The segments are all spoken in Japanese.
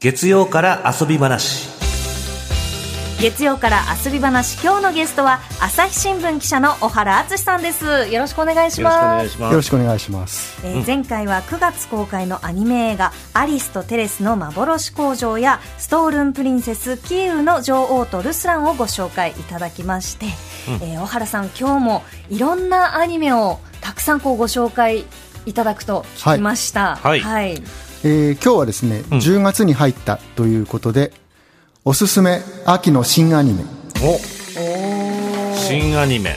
月曜から遊び話。月曜から遊び話。今日のゲストは朝日新聞記者の小原敦さんです。よろしくお願いしよろしくおます願いします。よろしくお願いします。えー前回は9月公開のアニメ映画「アリスとテレスの幻工場」や「ストールンプリンセスキーウの女王とルスラン」をご紹介いただきまして、えー小原さん今日もいろんなアニメをたくさんこうご紹介いただくと聞きました。はい。はいえー今日はですね、10月に入ったということで、おすすめ秋の新アニメ。お。新アニメ。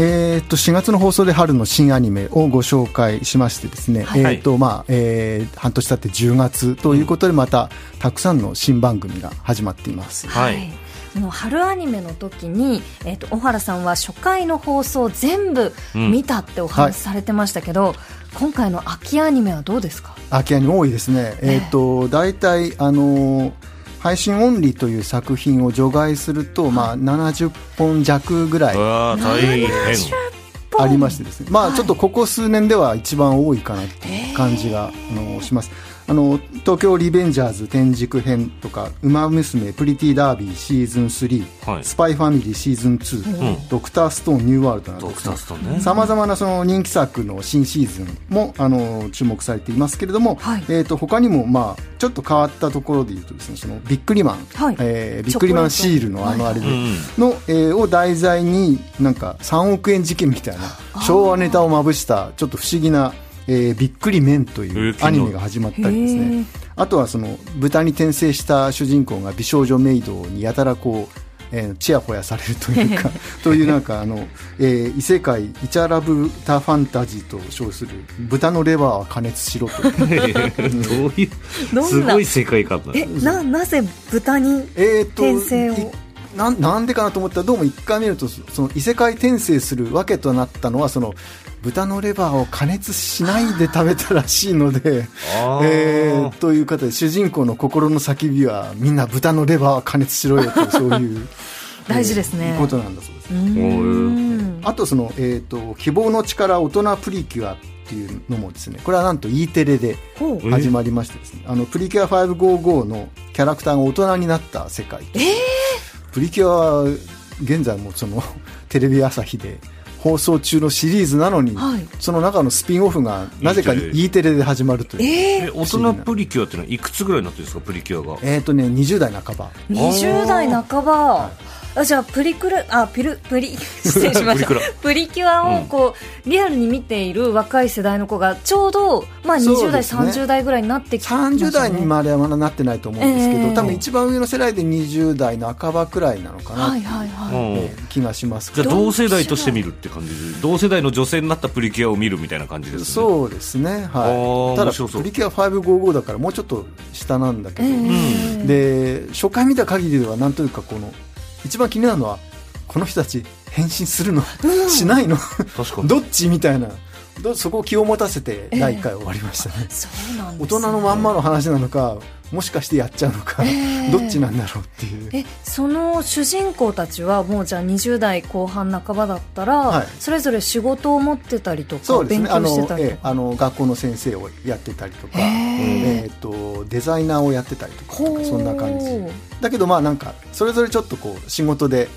えーっと4月の放送で春の新アニメをご紹介しましてですね、はい。えーっとまあえー半年経って10月ということでまたたくさんの新番組が始まっています。はい。その春アニメの時に、えー、と小原さんは初回の放送全部見たってお話しされてましたけど、今回の秋アニメはどうですか？秋アニメ多いですね。えーっと大体あのー配信オンリーという作品を除外すると、まあ、70本弱ぐらいうわー大変。ありましてですね、まあ、ちょっとここ数年では一番多いかなっていう感じが、あのしますあの東京リベンジャーズ天竺編とか「ウマ娘プリティダービーシーズン3」はい。スパイファミリーシーズン2」ドクターストーンニューワールド」などドクターストーンね。さまざまなその人気作の新シーズンもあの注目されていますけれども、はい。えー、と他にも、まあ、ちょっと変わったところでいうとですねそのビックリマン、はい。えービックリマンシールのあのあれで、うんの、えーを題材になんか3億円事件みたいな昭和ネタをまぶしたちょっと不思議な、えーびっくり麺というアニメが始まったりですね。あとはその豚に転生した主人公が美少女メイドにやたらこうえー、ちやほやされるというか というなんかあの、えー異世界イチャラブタファンタジーと称する豚のレバーは加熱しろと。い うどういうすごい世界観だ。えななぜ豚に転生を？いなんなんでかなと思ったらどうも一回見るとそその異世界転生するわけとなったのはその豚のレバーを加熱しないで食べたらしいので、えーという方で主人公の心の叫びはみんな豚のレバーは加熱しろよというそういう 大事ですね。えーことなんだそうです、あとその、えー、と希望の力大人プリキュアっていうのもですねこれはなんと E テレで始まりましてですね。あのプリキュア555のキャラクターが大人になった世界プリキュアは現在もその テレビ朝日で放送中のシリーズなのに、はい。その中のスピンオフがなぜか E テレ E テレで始まるという。ええ大人プリキュアってのはいくつぐらいになってるんですかプリキュアが？えっ、とね20代半ば。ー、20代半ばあじゃあプリクルあプルプリ 失礼しました。プリキュアをこう、リアルに見ている若い世代の子がちょうど、まあ、20代、ね。30代ぐらいになってきてね。30代にまではまだなってないと思うんですけど、ええ。多分一番上の世代で20代半ばくらいなのかなはいはいはい、うんえー気がしますじゃあ同世代として見るって感じ。で同世代の女性になったプリキュアを見るみたいな感じですね。そうですね、あはい、ただプリキュア555だからもうちょっと下なんだけど、えで初回見た限りではなんというかこの一番気になるのはこの人たち変身するの、しないの？確かに。どっち？みたいな。どそこを気を持たせて第1回終わりましたね、そうなん大です、ね、人のまんまの話なのかもしかしてやっちゃうのか、えどっちなんだろうっていう。えその主人公たちはもうじゃあ20代後半半ばだったら、はい。それぞれ仕事を持ってたりとか、そうです勉強してたりとか、ええあの学校の先生をやってたりとか、へえー、とデザイナーをやってたりとかそんな感じ。だけどまあなんかそれぞれちょっとこう仕事で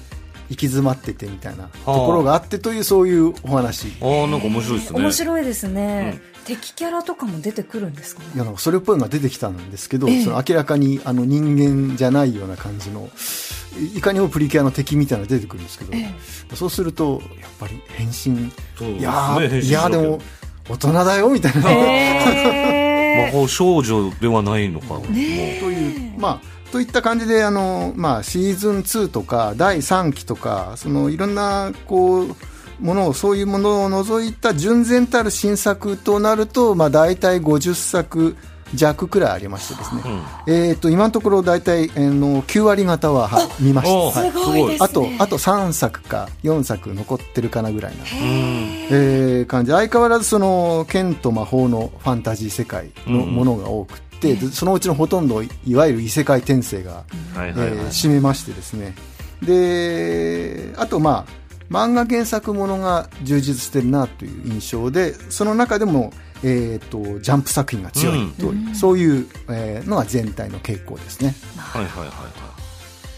行き詰まっててみたいなところがあってというそういうお話。いああなんか面白いですね。面白いですね、敵キャラとかも出てくるんですか？ねやなんかそれっぽいのが出てきたんですけど、ええ。その明らかにあの人間じゃないような感じのいいかにもプリキュアの敵みたいなのが出てくるんですけど、そうするとやっぱり変身。いやー変身いやーでも大人だよみたいな、え魔法 少女ではないのかな、もうという、まあ、といった感じで、あの、まあ、シーズン2とか、第3期とか、その、いろんな、こう、ものをそういうものを除いた純然たる新作となると、まあ、大体50作弱くらいありましてですね、えー、と今のところ大体、えーの9割方は、はい見まおした、はい。すごいですね。あとあと3作か4作残ってるかなぐらいな、えー感じ。相変わらずその剣と魔法のファンタジー世界のものが多くて、でそのうちのほとんどいわゆる異世界転生が、えー占めましてですね。であとまあ漫画原作ものが充実してるなという印象でその中でも、えー、とジャンプ作品が強いという、そういう、えーのが全体の傾向ですね。はいはいはいはい。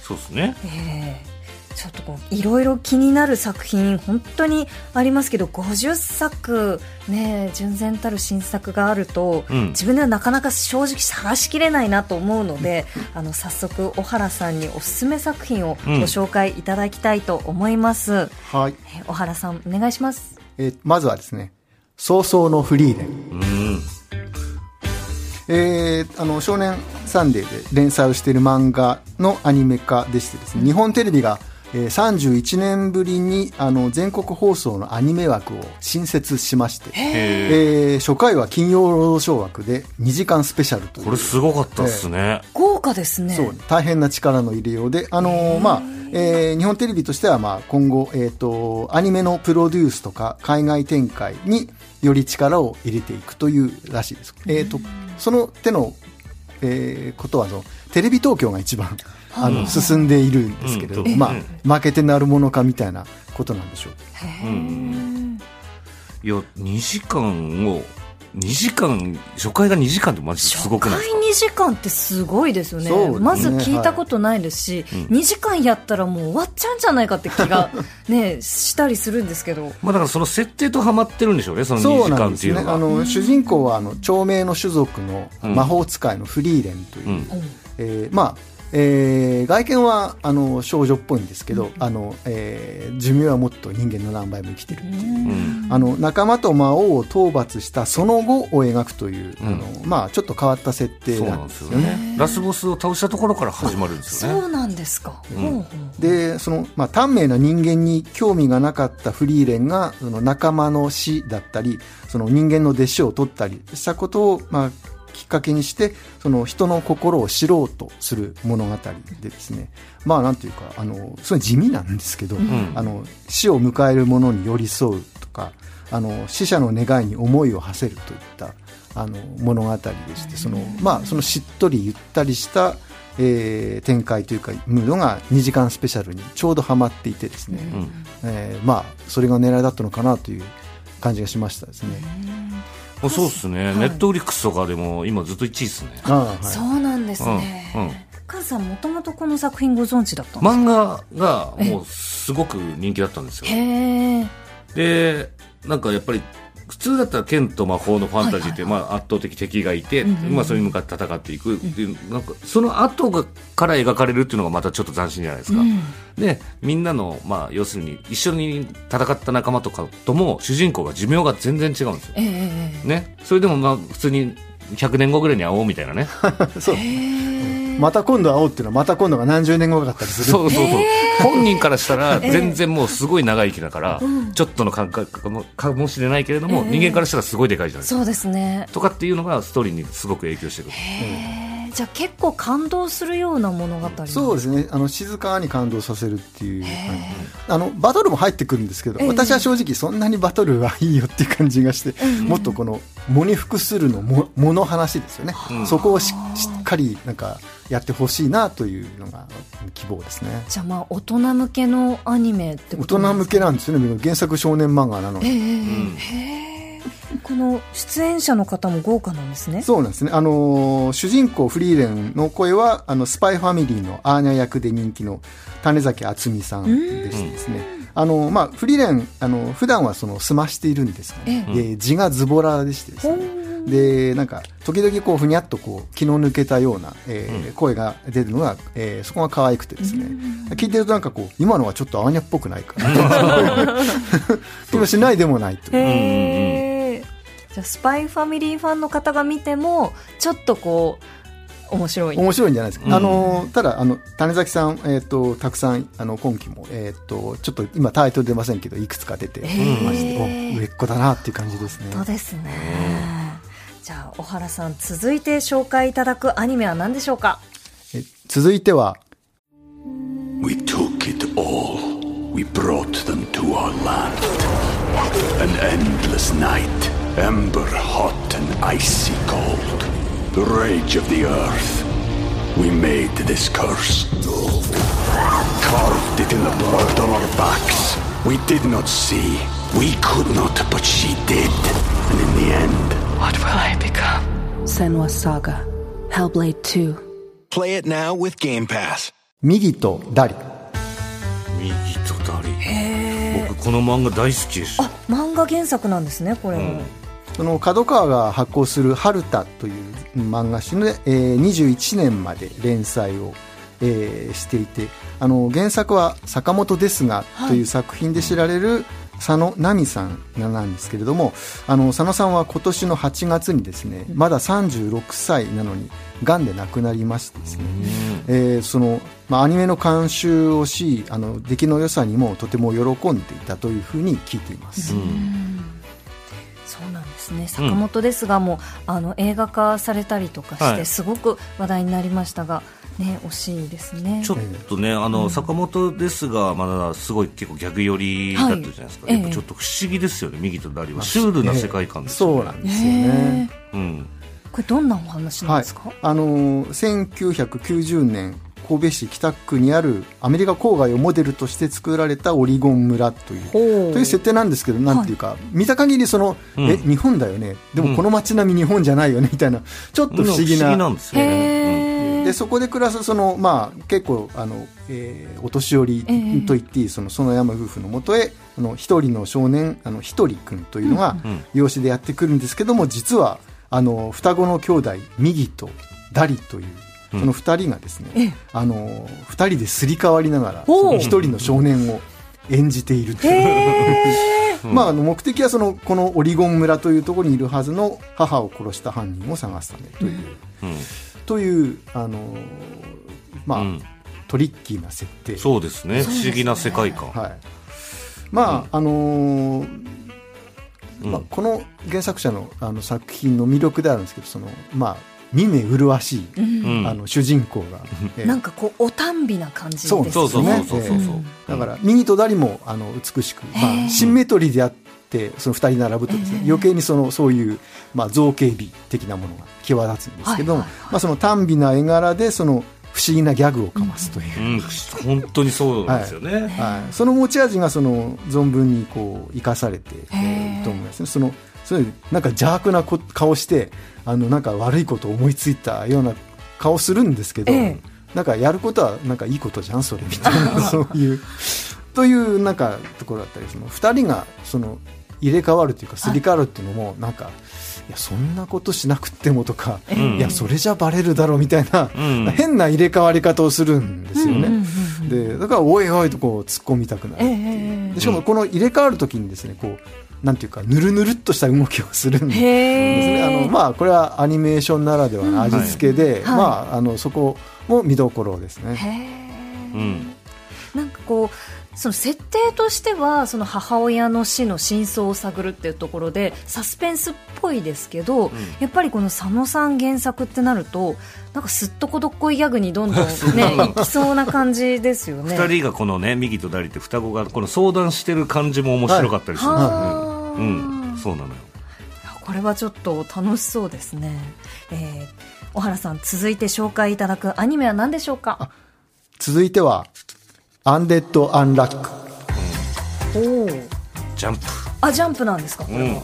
そうですね。ええちょっとこういろいろ気になる作品本当にありますけど50作ね純然たる新作があると、うん。自分ではなかなか正直探しきれないなと思うので、あの早速小原さんにおすすめ作品をごうん紹介いただきたいと思います、はい。えー小原さんお願いします。えーまずはですね「早々のフリーレン」うん。えーあの少年サンデーで連載をしている漫画のアニメ化でしてですね、日本テレビが、えー31年ぶりにあの全国放送のアニメ枠を新設しまして、へええー初回は金曜ロードショー枠で2時間スペシャルという。これすごかったっすね、豪華ですね。そう。大変な力の入れようで、あのー。まあえー日本テレビとしては、まあ、今後、えー、とアニメのプロデュースとか海外展開により力を入れていくというらしいです、えー、とその手の、えーことはあのテレビ東京が一番あの進んでいるんですけれど、うん。まあ、負けてなるものかみたいなことなんでしょう。いや2時間を2時間初回が2時間ってマジですごくないですか？初回2時間ってすごいですよね。ね。まず聞いたことないですし、2時間やったらもう終わっちゃうんじゃないかって気が、ね、したりするんですけど。まあだからその設定とハマってるんでしょうねその2そう時なんですね。間っていうのが。あの主人公はあの長命の種族のうん。魔法使いのフリーレンという、うん。えーまあえー外見はあの少女っぽいんですけど、あのえー寿命はもっと人間の何倍も生きてるっていう、うん。あの仲間と魔王を討伐したその後を描くという、うん。あのまあ、ちょっと変わった設定ななんんですすよね。ねラスボスを倒したところから始まるんですよね。そうなんですか、でその、まあ、短命な人間に興味がなかったフリーレンがその仲間の死だったりその人間の弟子を取ったりしたことを、まあ、きっかけにしてその人の心を知ろうとする物語でですね。まあなんていうかあのすごい地味なんですけど、あの死を迎える者に寄り添うとかあの死者の願いに思いを馳せるといったあの物語でしてその,、まあ、そのしっとりゆったりした、えー展開というかムードが2時間スペシャルにちょうどはまっていてですね、えーまあ、それが狙いだったのかなという感じがしましたですね。そうっすね、ネットフリックスとかでも今ずっと1位っすね。ああはい。そうなんですね、うんうん。カズさんもともとこの作品ご存知だったんですか、漫画がもうすごく人気だったんですよ。へえ。でなんかやっぱり普通だったら剣と魔法のファンタジーって、まあ、圧倒的敵がいて、まあ、それに向かって戦っていくっていう、なんかその後がから描かれるっていうのがまたちょっと斬新じゃないですか、でみんなの、まあ、要するに一緒に戦った仲間とかとも主人公が寿命が全然違うんですよ、えええね、それでもまあ普通に100年後ぐらいに会おうみたいなね。そうまた今度会おうっていうのはまた今度が何十年後かかったりする。そうそうそう、本人からしたら全然もうすごい長生きだから、ちょっとの感覚かもかもしれないけれども、人間からしたらすごいでかいじゃないですか。そうですね。とかっていうのがストーリーにすごく影響してくる。えー。じゃあ結構感動するような物語そうですね。あの静かに感動させるっていうあのバトルも入ってくるんですけど、ええ。私は正直そんなにバトルはいいよっていう感じがして、もっとこの喪に服するのももの話ですよね、そこをしかりなんかやってほしいなというのが希望ですね。じゃあまあ大人向けのアニメって大ことなんですか？人向けなんですよね。原作少年漫画なので、ええへえ。この出演者の方も豪華なんですね。そうなんですね。あのー主人公フリーレンの声は、あの、スパイファミリーのアーニャ役で人気の種崎敦美さんでしてですね。あの、まあ、フリーレン、あの、普段はその、済ましているんですがね。で、字がズボラでしてですね。で、なんか、時々こう、ふにゃっとこう、気の抜けたような、えー声が出るのが、えーそこが可愛くてですね。聞いてるとなんかこう、今のはちょっとアーニャっぽくないか。な。気もしないでもないという。じゃあスパイファミリーファンの方が見てもちょっとこう面白い。面白いんじゃないですか、あのただあの種崎さん、えー、とたくさんあの今期も、えー、とちょっと今タイトル出ませんけどいくつか出てまして、お売れっ子だなっていう感じですね。そうですね、じゃあ小原さん続いて紹介いただくアニメは何でしょうかえ続いては We took it all. We brought them to our land. An endless night, ember hot and icy cold. The rage of the earth. We made this curse. Carved it in the blood on our backs. We did not see. We could not, but she did. And in the end, What will I become? Senwa Saga. Hellblade 2. Play it now with Game Pass. 右とダリ右とダリ僕この漫画大好きですあ漫画原作なんですねこれも、その角川が発行する「春田」という漫画誌で、えー21年まで連載を、えーしていてあの原作は「坂本ですが」という作品で知られる佐野奈美さんなんですけれどもあの佐野さんは今年の8月にですねまだ36歳なのにがんで亡くなりましてですね、えーそのまあ、アニメの監修をしあの出来の良さにもとても喜んでいたというふうに聞いています、そうなんですね。坂本ですがもう、あの映画化されたりとかして、はい。すごく話題になりましたがね惜しいですね。ちょっとね、あの、坂本ですが、まだすごい結構逆寄りだったじゃないですか。はい。やっぱちょっと不思議ですよね、右とダリは。シュールな世界観ですよね。そうなんですよね、うん。これどんなお話なんですか、はい、あのー1990年神戸市北区にあるアメリカ郊外をモデルとして作られたオリゴン村というという設定なんですけどなんていうか、見た限りその、うん。え日本だよね。でもこの街並み日本じゃないよねみたいなちょっと不思議な、なんですよね。そこで暮らすその、まあ、結構あの、えーお年寄りと言っていい、その園山夫婦のもとへあの一人の少年あの一人君というのがうん養子でやってくるんですけども実はあの双子の兄弟右とダリというその二人がですね、あの二人ですり替わりながらおう。その一人の少年を演じているという。まあ、あの目的はそのこのオリゴン村というところにいるはずの母を殺した犯人を探すためという、うんというあのまあ、うん。トリッキーな設定。そうですね。不思議な世界観。はい。まあ、あのーうん。まあ、この原作者のあの作品の魅力であるんですけどその、まあ、見目麗しい、うん。あの主人公が、えー。なんかこうおたんびな感じですね。そうそうそうそうそうそう。だから右と左もあの美しく、まあ、シンメトリーであってその2人並ぶとですね、余計にそのそういう、まあ、造形美的なものが際立つんですけども、はいはいまあ、その短美な絵柄でその不思議なギャグをかますという、うん、本当にそうなんですよね。はい、その持ち味がその存分にこう生かされていると思いますね。そのそういうなんか邪悪なこ顔してあのなんか悪いことを思いついたような顔するんですけど、ええ。なんかやることはなんかいいことじゃんそれみたいなそういう。というなんかところだったりその2人がその入れ替わるというかすり替わるっていうのもなんか、いやそんなことしなくてもとか、ん。いやそれじゃバレるだろうみたいな、うん。変な入れ替わり方をするんですよね。でだからおいおいとこう突っ込みたくなるでしかもこの入れ替わるときにですねこうなんていうかぬるぬるっとした動きをするんですへね。あのまあこれはアニメーションならではの味付けで、はい。まああのそこも見どころですね。うん。なんかこうその設定としてはその母親の死の真相を探るっていうところでサスペンスっぽいですけど、やっぱりこの佐野さん原作ってなるとなんかすっとこどっこいギャグにどんどんねいきそうな感じですよね。二人がこのね、右とダリって双子がこの相談してる感じも面白かったりするんですよね。はあうん、そうなのよ。これはちょっと楽しそうですね。えー小原さん続いて紹介いただくアニメは何でしょうか？続いてはアンデッド・アンラック。おお。ジャンプ。あジャンプなんですか？うん。はい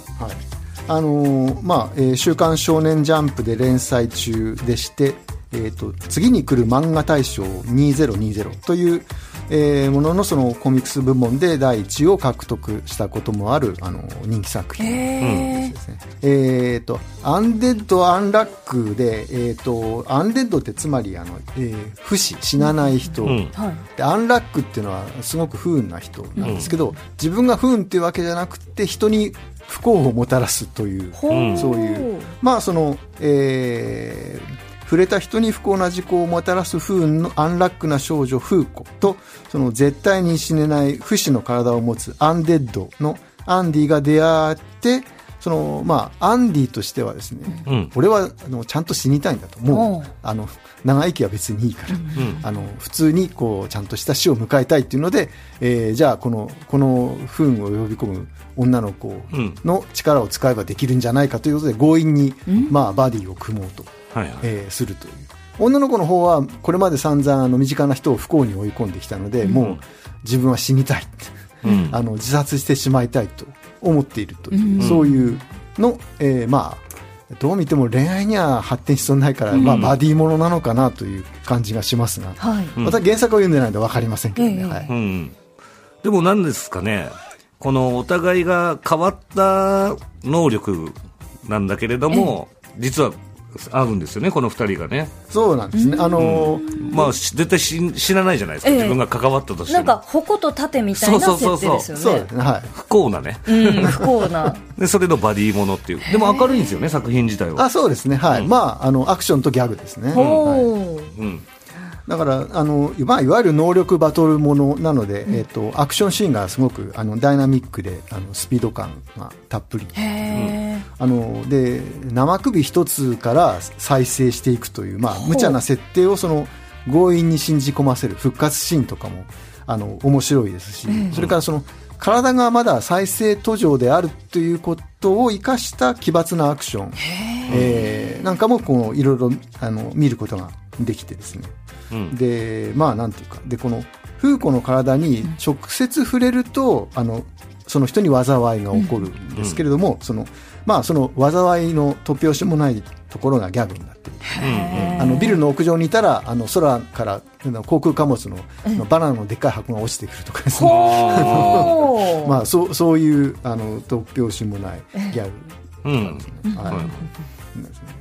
あのーまあえー週刊少年ジャンプ」で連載中でして、えー、と次に来る漫画大賞2020という、えーもののそのコミックス部門で第1位を獲得したこともあるあの人気作品。ですね。えー、とアンデッド・アンラックで、えー、とアンデッドってつまりあの、えー不死死なない人、うん。はい。でアンラックっていうのはすごく不運な人なんですけど、自分が不運っていうわけじゃなくて人に不幸をもたらすというほう。そういう。まあその、えー触れた人に不幸な事故をもたらす不運のアンラックな少女フーコとその絶対に死ねない不死の体を持つアンデッドのアンディが出会ってそのまあアンディとしてはですね、うん。俺はあのちゃんと死にたいんだとおう。もう。あの長生きは別にいいから、あの普通にこうちゃんとした死を迎えたいっていうので、えーじゃあこのこの不運を呼び込む女の子の力を使えばできるんじゃないかということで強引に、まあ、バディを組もうと、はいはい。えーするという。女の子の方はこれまで散々あの身近な人を不幸に追い込んできたので、もう自分は死にたい、あの自殺してしまいたいと思っているという、そういうの、えーまあどう見ても恋愛には発展しそうにないから、まあ、バディものなのかなという感じがしますが、はい。また原作を読んでないので分かりませんけどね、ええ。はい。うん。でも何ですかね、このお互いが変わった能力なんだけれども、実は合うんですよね、この二人がね。そうなんですね、あのーまあ、し絶対死死なないじゃないですか、ええ自分が関わったとしても。なんか、矛と盾みたいなそうそうそうそう設定ですよね。そうですね、はい。不幸なね。うん、不幸な。で、それのバディものっていう。でも明るいんですよね、作品自体は。あそうですね、はい、まあ、あのアクションとギャグですね。はいほう。うん。だからあの、まあ、いわゆる能力バトルものなので、えっとアクションシーンがすごくあのダイナミックであのスピード感がたっぷり。へあので生首一つから再生していくという、まあ、無茶な設定をその強引に信じ込ませる復活シーンとかもあの面白いですし、それからその体がまだ再生途上であるということを生かした奇抜なアクション、えーなんかもこういろいろあの見ることができてですね、うん。でまあなんていうか。でこのフーコの体に直接触れると、あのその人に災いが起こるんですけれども、そのまあその災いの突拍子もないところがギャグになってる。あのビルの屋上にいたらあの空からあの航空貨物の,、バナナのでっかい箱が落ちてくるとかですね。まあ、そうそういうあの突拍子もないギャグ。うん。はい。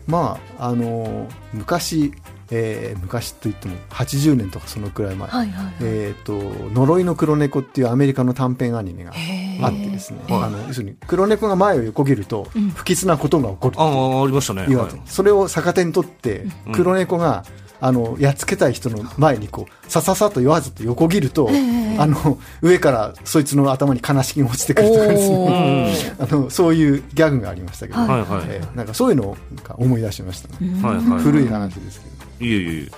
まああの昔、えー昔といっても80年とかそのくらい前、はいはいはい。えーと「呪いの黒猫」っていうアメリカの短編アニメがあってですね。あの要するに黒猫が前を横切ると不吉なことが起こるああ、ありましたね。言われてそれを逆手に取って黒猫が、あのやっつけたい人の前にこうさささっと言わずと横切ると、あの上からそいつの頭に悲しきが落ちてくるとかですね。あのそういうギャグがありましたけど、はいはいえーなんかそういうのをなんか思い出しましたね、はいはい。古い話ですけど。いえいえ。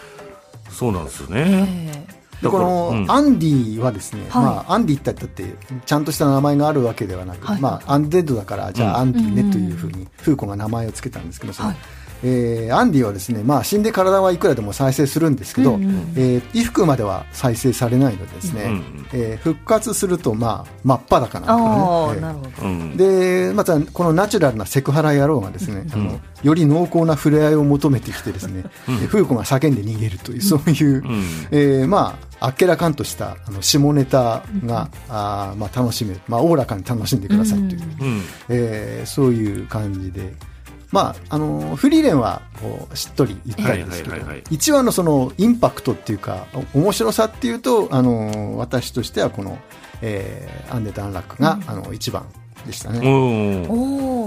そうなんですよね。でこの、うん。アンディはですね、はい。まあ、アンディって言ったってちゃんとした名前があるわけではなく、はい。まあ、アンデッドだからじゃあアンディねというふうにフーコが名前を付けたんですけどその、えーアンディはですね、まあ、死んで体はいくらでも再生するんですけど、えー衣服までは再生されないのでですね、うんえー復活すると、まあ、真っ裸なんああ、でまたこのナチュラルなセクハラ野郎がですね、あのより濃厚な触れ合いを求めてきてですね、でフーコが叫んで逃げるというそういう、えーまああっけらかんとしたあの下ネタが、あーまあ、楽しめる、まあ、おおらかに楽しんでくださいという、うん。えーそういう感じで。まあ、あのフリーレンはこうしっとり言ったりですけど、はいはいはいはい。1話のそのインパクトっていうかお面白さっていうとあの私としてはこの、えーアンデタ・アンラックが、あの一番でしたね。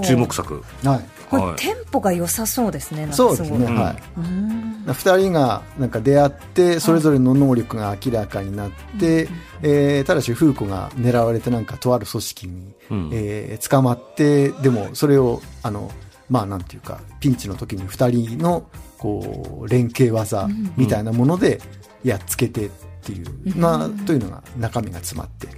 注目作。はい。これ、はい。テンポが良さそうですね。そうですね、はい。二人がなんか出会ってそれぞれの能力が明らかになって、えーただしフーコが狙われてなんかとある組織に、うん。えー捕まってでもそれをあのまあなんていうかピンチの時に二人のこう連携技みたいなものでやっつけてっていう、なというのが中身が詰まって、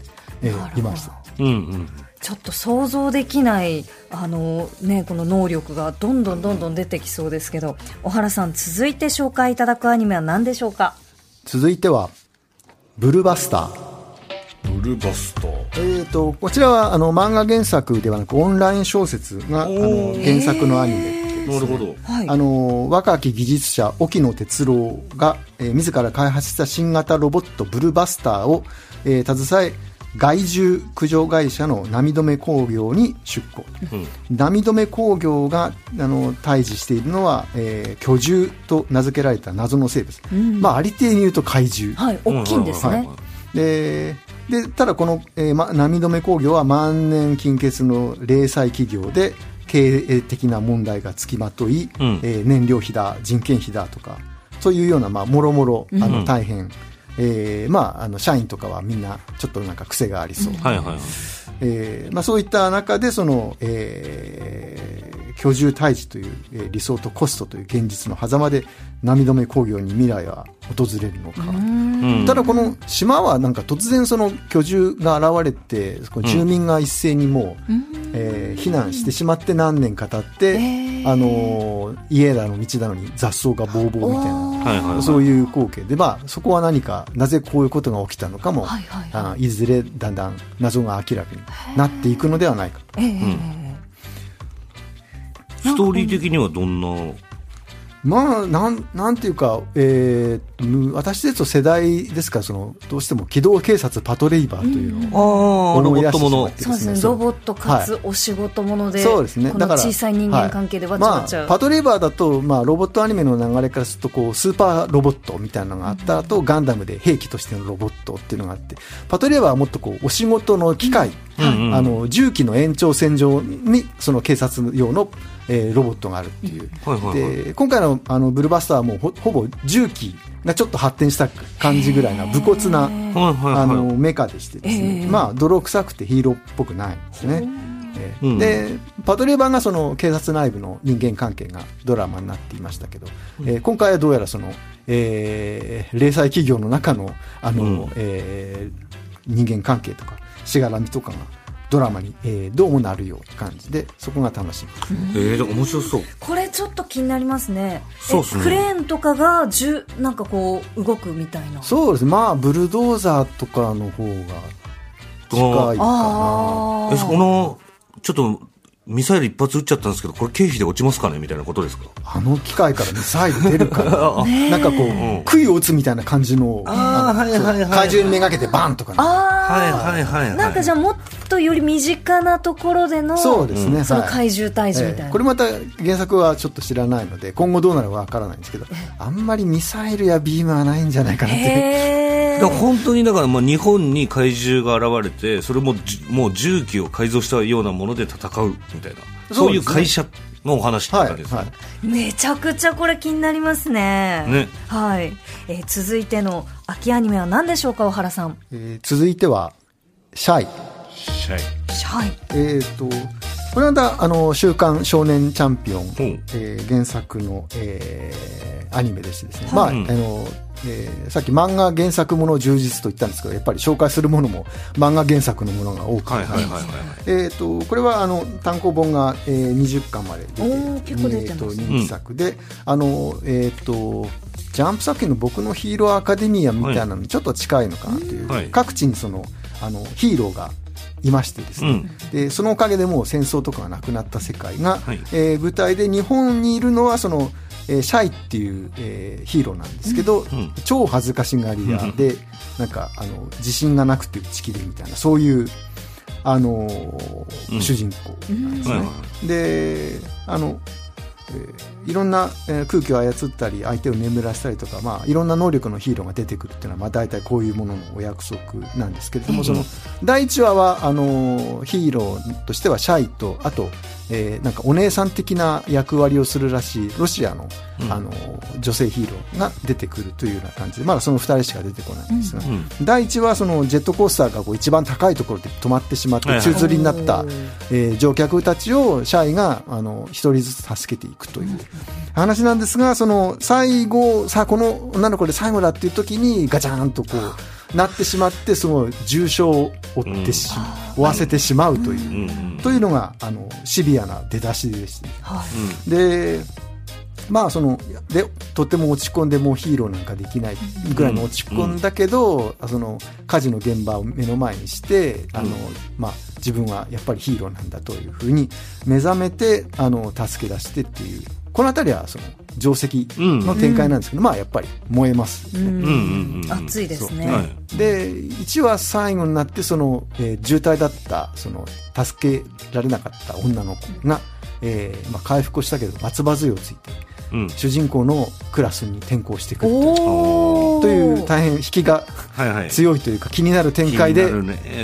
えーいました。うんうん。ちょっと想像できない、あのね、この能力がどんどんどんどん出てきそうですけど、小原さん、続いて紹介いただくアニメは何でしょうか？続いてはブルバスター。ブルバスター。えー、とこちらはあの漫画原作ではなくオンライン小説があの原作のアニメなるほど。はい。あの若き技術者沖野哲郎が、えー自ら開発した新型ロボットブルバスターを、えー携え害獣駆除会社の波止工業に出向、波止工業があの対峙しているのは、えー巨獣と名付けられた謎の生物、まあありていに言うと怪獣、はい、大きいんですね。ででただこの、えーま、波止工業は万年金欠の零細企業で、経営的な問題がつきまとい、うん。えー燃料費だ人件費だとかそういうようなまあもろもろあの大変、えーまあ、あの社員とかはみんなちょっとなんか癖がありそう、はいはいはい。えーまあ、そういった中でその、えー居住退治という、えー理想とコストという現実の狭間で波止工業に未来は訪れるのか、うん。ただこの島はなんか突然その居住が現れて住民が一斉にもう、えー避難してしまって何年か経って、あのー家だの道なのに雑草がぼうぼうみたいな。そういう光景で、まあ、そこは何か、なぜこういうことが起きたのかも、はいはいあいずれだんだん謎が明らかになっていくのではないかと。ええ。ええストーリー的にはどんな、まあ、なん、なんていうか、えーむ私ですと世代ですから、その、どうしても機動警察パトレイバーというのを思い出してットものしまって。そうですね、ロボットかつお仕事もので、そうですね。だから、小さい人間関係でわちゃわちゃ、はいまあ、パトレイバーだと、まあ、ロボットアニメの流れからすると、こう、スーパーロボットみたいなのがあった後、ガンダムで兵器としてのロボットっていうのがあって、パトレイバーはもっとこう、お仕事の機械、うんうん。あの、重機の延長線上に、その警察用の、えーロボットがあるっていう。はいはいはい。で、今回のあの、ブルーバスターはもうほ、ほぼ重機がちょっと発展した感じぐらいな、武骨な。あのメカでしてですね、ええまあ泥臭くてヒーローっぽくないですね、でパトレーバーがその警察内部の人間関係がドラマになっていましたけど、えー今回はどうやらその、えー零細企業の中のあの、うん。えー人間関係とかしがらみとかがドラマに、えーどうもなるような感じでそこが楽しみ、えー、でも面白そう。これちょっと気になりますね。そうっすねえクレーンとかがじゅなんかこう動くみたいな。そうですねまあブルドーザーとかの方が近いかなあえ、そこの、ちょっと、ミサイル一発撃っちゃったんですけど、これ経費で落ちますかね？みたいなことですか？あの機械からミサイル出るから、なんかこう、杭を打つみたいな感じの、あーのはいはいはいはい。怪獣にめがけてバンとかね、あはいはいはいはい。なんかじゃあもっとより身近なところでのそうですね、はい。その怪獣退治みたいな、ええ。これまた原作はちょっと知らないので、今後どうなるかわからないんですけど、あんまりミサイルやビームはないんじゃないかなって。だ本当にだからまあ日本に怪獣が現れて、それもじもう重機を改造したようなもので戦うみたいな、そういう会社のお話ってはい、感じですね。はい。めちゃくちゃこれ気になりますねねはい、えー続いての秋アニメは何でしょうか小原さんえー続いては、シャイ。シャイ。はいえっ、と、これはまた、あの、週刊少年チャンピオン、んえー原作の、えーアニメでしてですね。まあ、あうん。の、えーさっき漫画原作もの充実と言ったんですけど、やっぱり紹介するものも漫画原作のものが多くて、これはあの単行本が、えー20巻まで出て結構出てますえーと人気作で、あの、えっ、と、ジャンプ作品の僕のヒーローアカデミアみたいなのにちょっと近いのかなという、はい。各地にその、あの、ヒーローがいましてですね、うん。で、そのおかげでもう戦争とかがなくなった世界が、はい。えー舞台で日本にいるのはその、えーシャイっていう、えーヒーローなんですけど、ん。超恥ずかしがり屋で、なんか、あの、自信がなくて打ち切るみたいな、そういう、あのーうん。主人公なんですね。で、あの、えーいろんな、えー空気を操ったり、相手を眠らせたりとか、まあ、いろんな能力のヒーローが出てくるっていうのは、まあ、大体こういうもののお約束なんですけれども、その、第1話は、あのーヒーローとしてはシャイと、あと、えーなんかお姉さん的な役割をするらしい、ロシアの、うん。あのー女性ヒーローが出てくるというような感じ。で、まだその2人しか出てこないんですが、うん。第1話はそのジェットコースターがこう一番高いところで止まってしまって宙吊りになった、えー乗客たちをシャイがあの一人ずつ助けていくという話なんですがその最後さあこの女の子で最後だっていう時にガチャーンとこうなってしまってその重傷を負ってし、負わせてしまうという、うん。うん。というのがあのシビアな出だしでして、はい。でまあそのでとっても落ち込んでもうヒーローなんかできないぐらいの落ち込んだけど、その火事の現場を目の前にしてあの、まあ、自分はやっぱりヒーローなんだというふうに目覚めてあの助け出してっていうこの辺りはその定石の展開なんですけど、まあやっぱり燃えます。よね、うんうんうん。熱いですね、はい。で1話最後になってその、えー渋滞だったその助けられなかった女の子が、えーまあ、回復をしたけど松葉杖をついてうん。主人公のクラスに転校してくるというおおという大変引きが。強いというか気になる展開で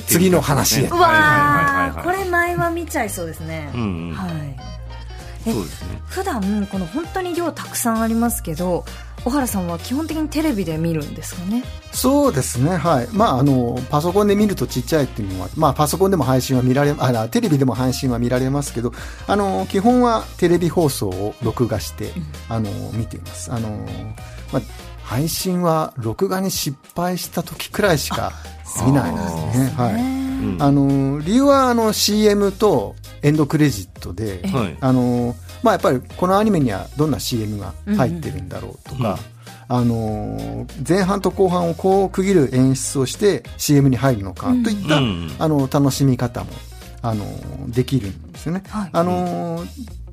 次の話へ。うわこれ前は見ちゃいそうですね、うんうん。はい。えそうですね普段この本当に量たくさんありますけど小原さんは基本的にテレビで見るんですかね？そうですね、はい。まあ、あの、パソコンで見るとちっちゃいっていうのは、まあ、パソコンでも配信は見られ、あ、テレビでも配信は見られますけど、あの、基本はテレビ放送を録画して、あの、見ています。あの、まあ、配信は録画に失敗した時くらいしか見ないですね。はい。うんあの、理由は、あの、CM とエンドクレジットで、はい。あのまあ、やっぱりこのアニメにはどんな CM が入ってるんだろうとか、あの前半と後半をこう区切る演出をして CM に入るのかといった、うん。あの楽しみ方も、あのできるんですよね。はい。あの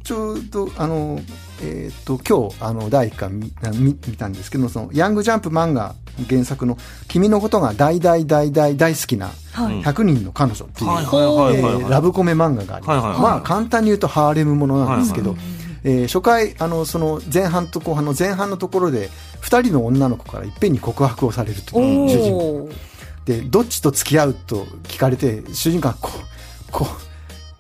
ちょうど、あの、えっ、と、今日、あの、第1回見見見たんですけど、その、ヤングジャンプ漫画原作の、君のことが大大大大大好きな、はい。100人の彼女っていう、はいラブコメ漫画があります。はいはいはい。まあ、簡単に言うとハーレムものなんですけど、はいえー初回、あの、その前半と後半の前半のところで、2人の女の子からいっぺんに告白をされるとおいう主人公。で、どっちと付き合うと聞かれて、主人公がこう、こう、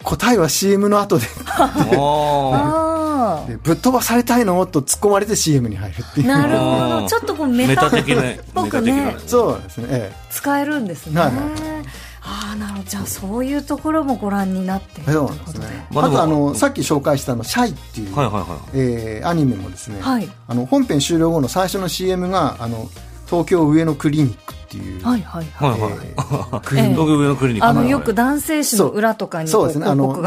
答えは CM の後で。ああでぶっ飛ばされたいのと突っ込まれて CM に入るっていう。あなるほど。ちょっとこうメタ的な ぽくね。そうですね。え使えるんですね、はいはい。ああなるほど。じゃあそういうところもご覧になって。そうなんですね。まあでもあの、さっき紹介したあの、シャイっていう、はいはいはいえーアニメもですね、はい。あの、本編終了後の最初の CM が、あの、東京上野クリニックっていう、はいはいはい。はいあのはいよく男性誌の裏とかにこそううですね。あの、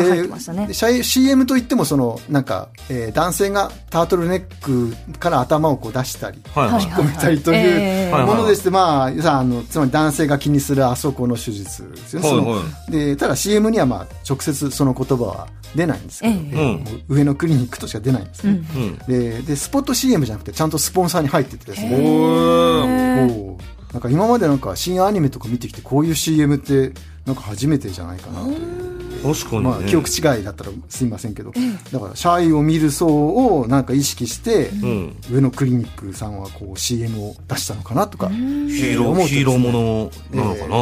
CM といっても、その、なんか、えー男性がタートルネックから頭をこう出したり、はいはいはい。込めたりとえいうえものでして、まあ、さあの、つまり男性が気にするあそこの手術ですよね。はいはで、ただ CM にはまあ、直接その言葉は出ないんですけど、ええ。うん。もう上のクリニックとしか出ないんですね。うん。でで、スポット CM じゃなくて、ちゃんとスポンサーに入っててですね。おー。おーなんか今までなんか新アニメとか見てきて、こういう CM って、なんか初めてじゃないかなという。確かにね、まあ、記憶違いだったらすいませんけど、だから、シャイを見る層をなんか意識して、うん。上野クリニックさんはこう CM を出したのかなとか、ヒーローヒーローものなのかな、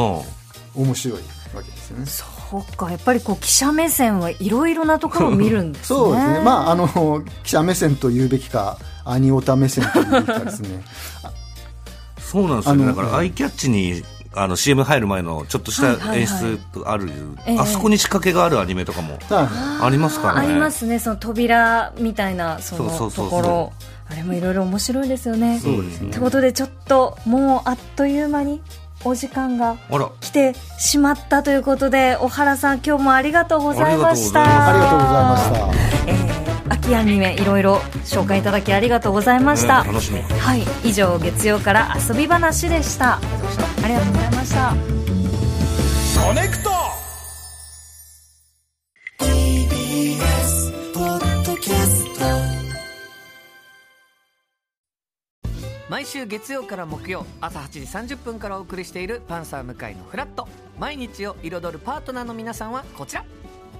面白いわけですよね。そうか。やっぱりこう記者目線はいろいろなところを見るんですね。そうですね。まあ、あの、記者目線と言うべきか、アニオタ目線と言うべきかですね。そうなんですよね。だからアイキャッチにあの CM 入る前のちょっとした演出ある、ええ。あそこに仕掛けがあるアニメとかもはありますからね。ありますね。その扉みたいなそのそうそうそうところ。あれもいろいろ面白いですよね。そうですね。ということでちょっともうあっという間にお時間が来てしまったということで小原さん今日もありがとうございました。ありがとうございました。えー秋アニメいろいろ紹介いただきありがとうございました、ね楽しみ。はい以上月曜から遊び話でした。ありがとうございました。コネクト。毎週月曜から木曜朝8時30分からお送りしている「パンサー向井のフラット」毎日を彩るパートナーの皆さんはこちら。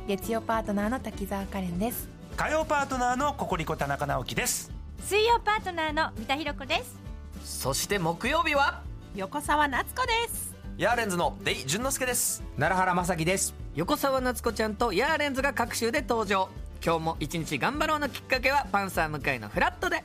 月曜パートナーの滝沢カレンです火曜パートナーのココリコ田中直樹です。水曜パートナーの三田寛子です。そして木曜日は？横澤夏子です。ヤーレンズのデイ淳之介です。奈良原まさきです。横澤夏子ちゃんとヤーレンズが各週で登場。今日も一日頑張ろうのきっかけは「パンサー向井のフラット」で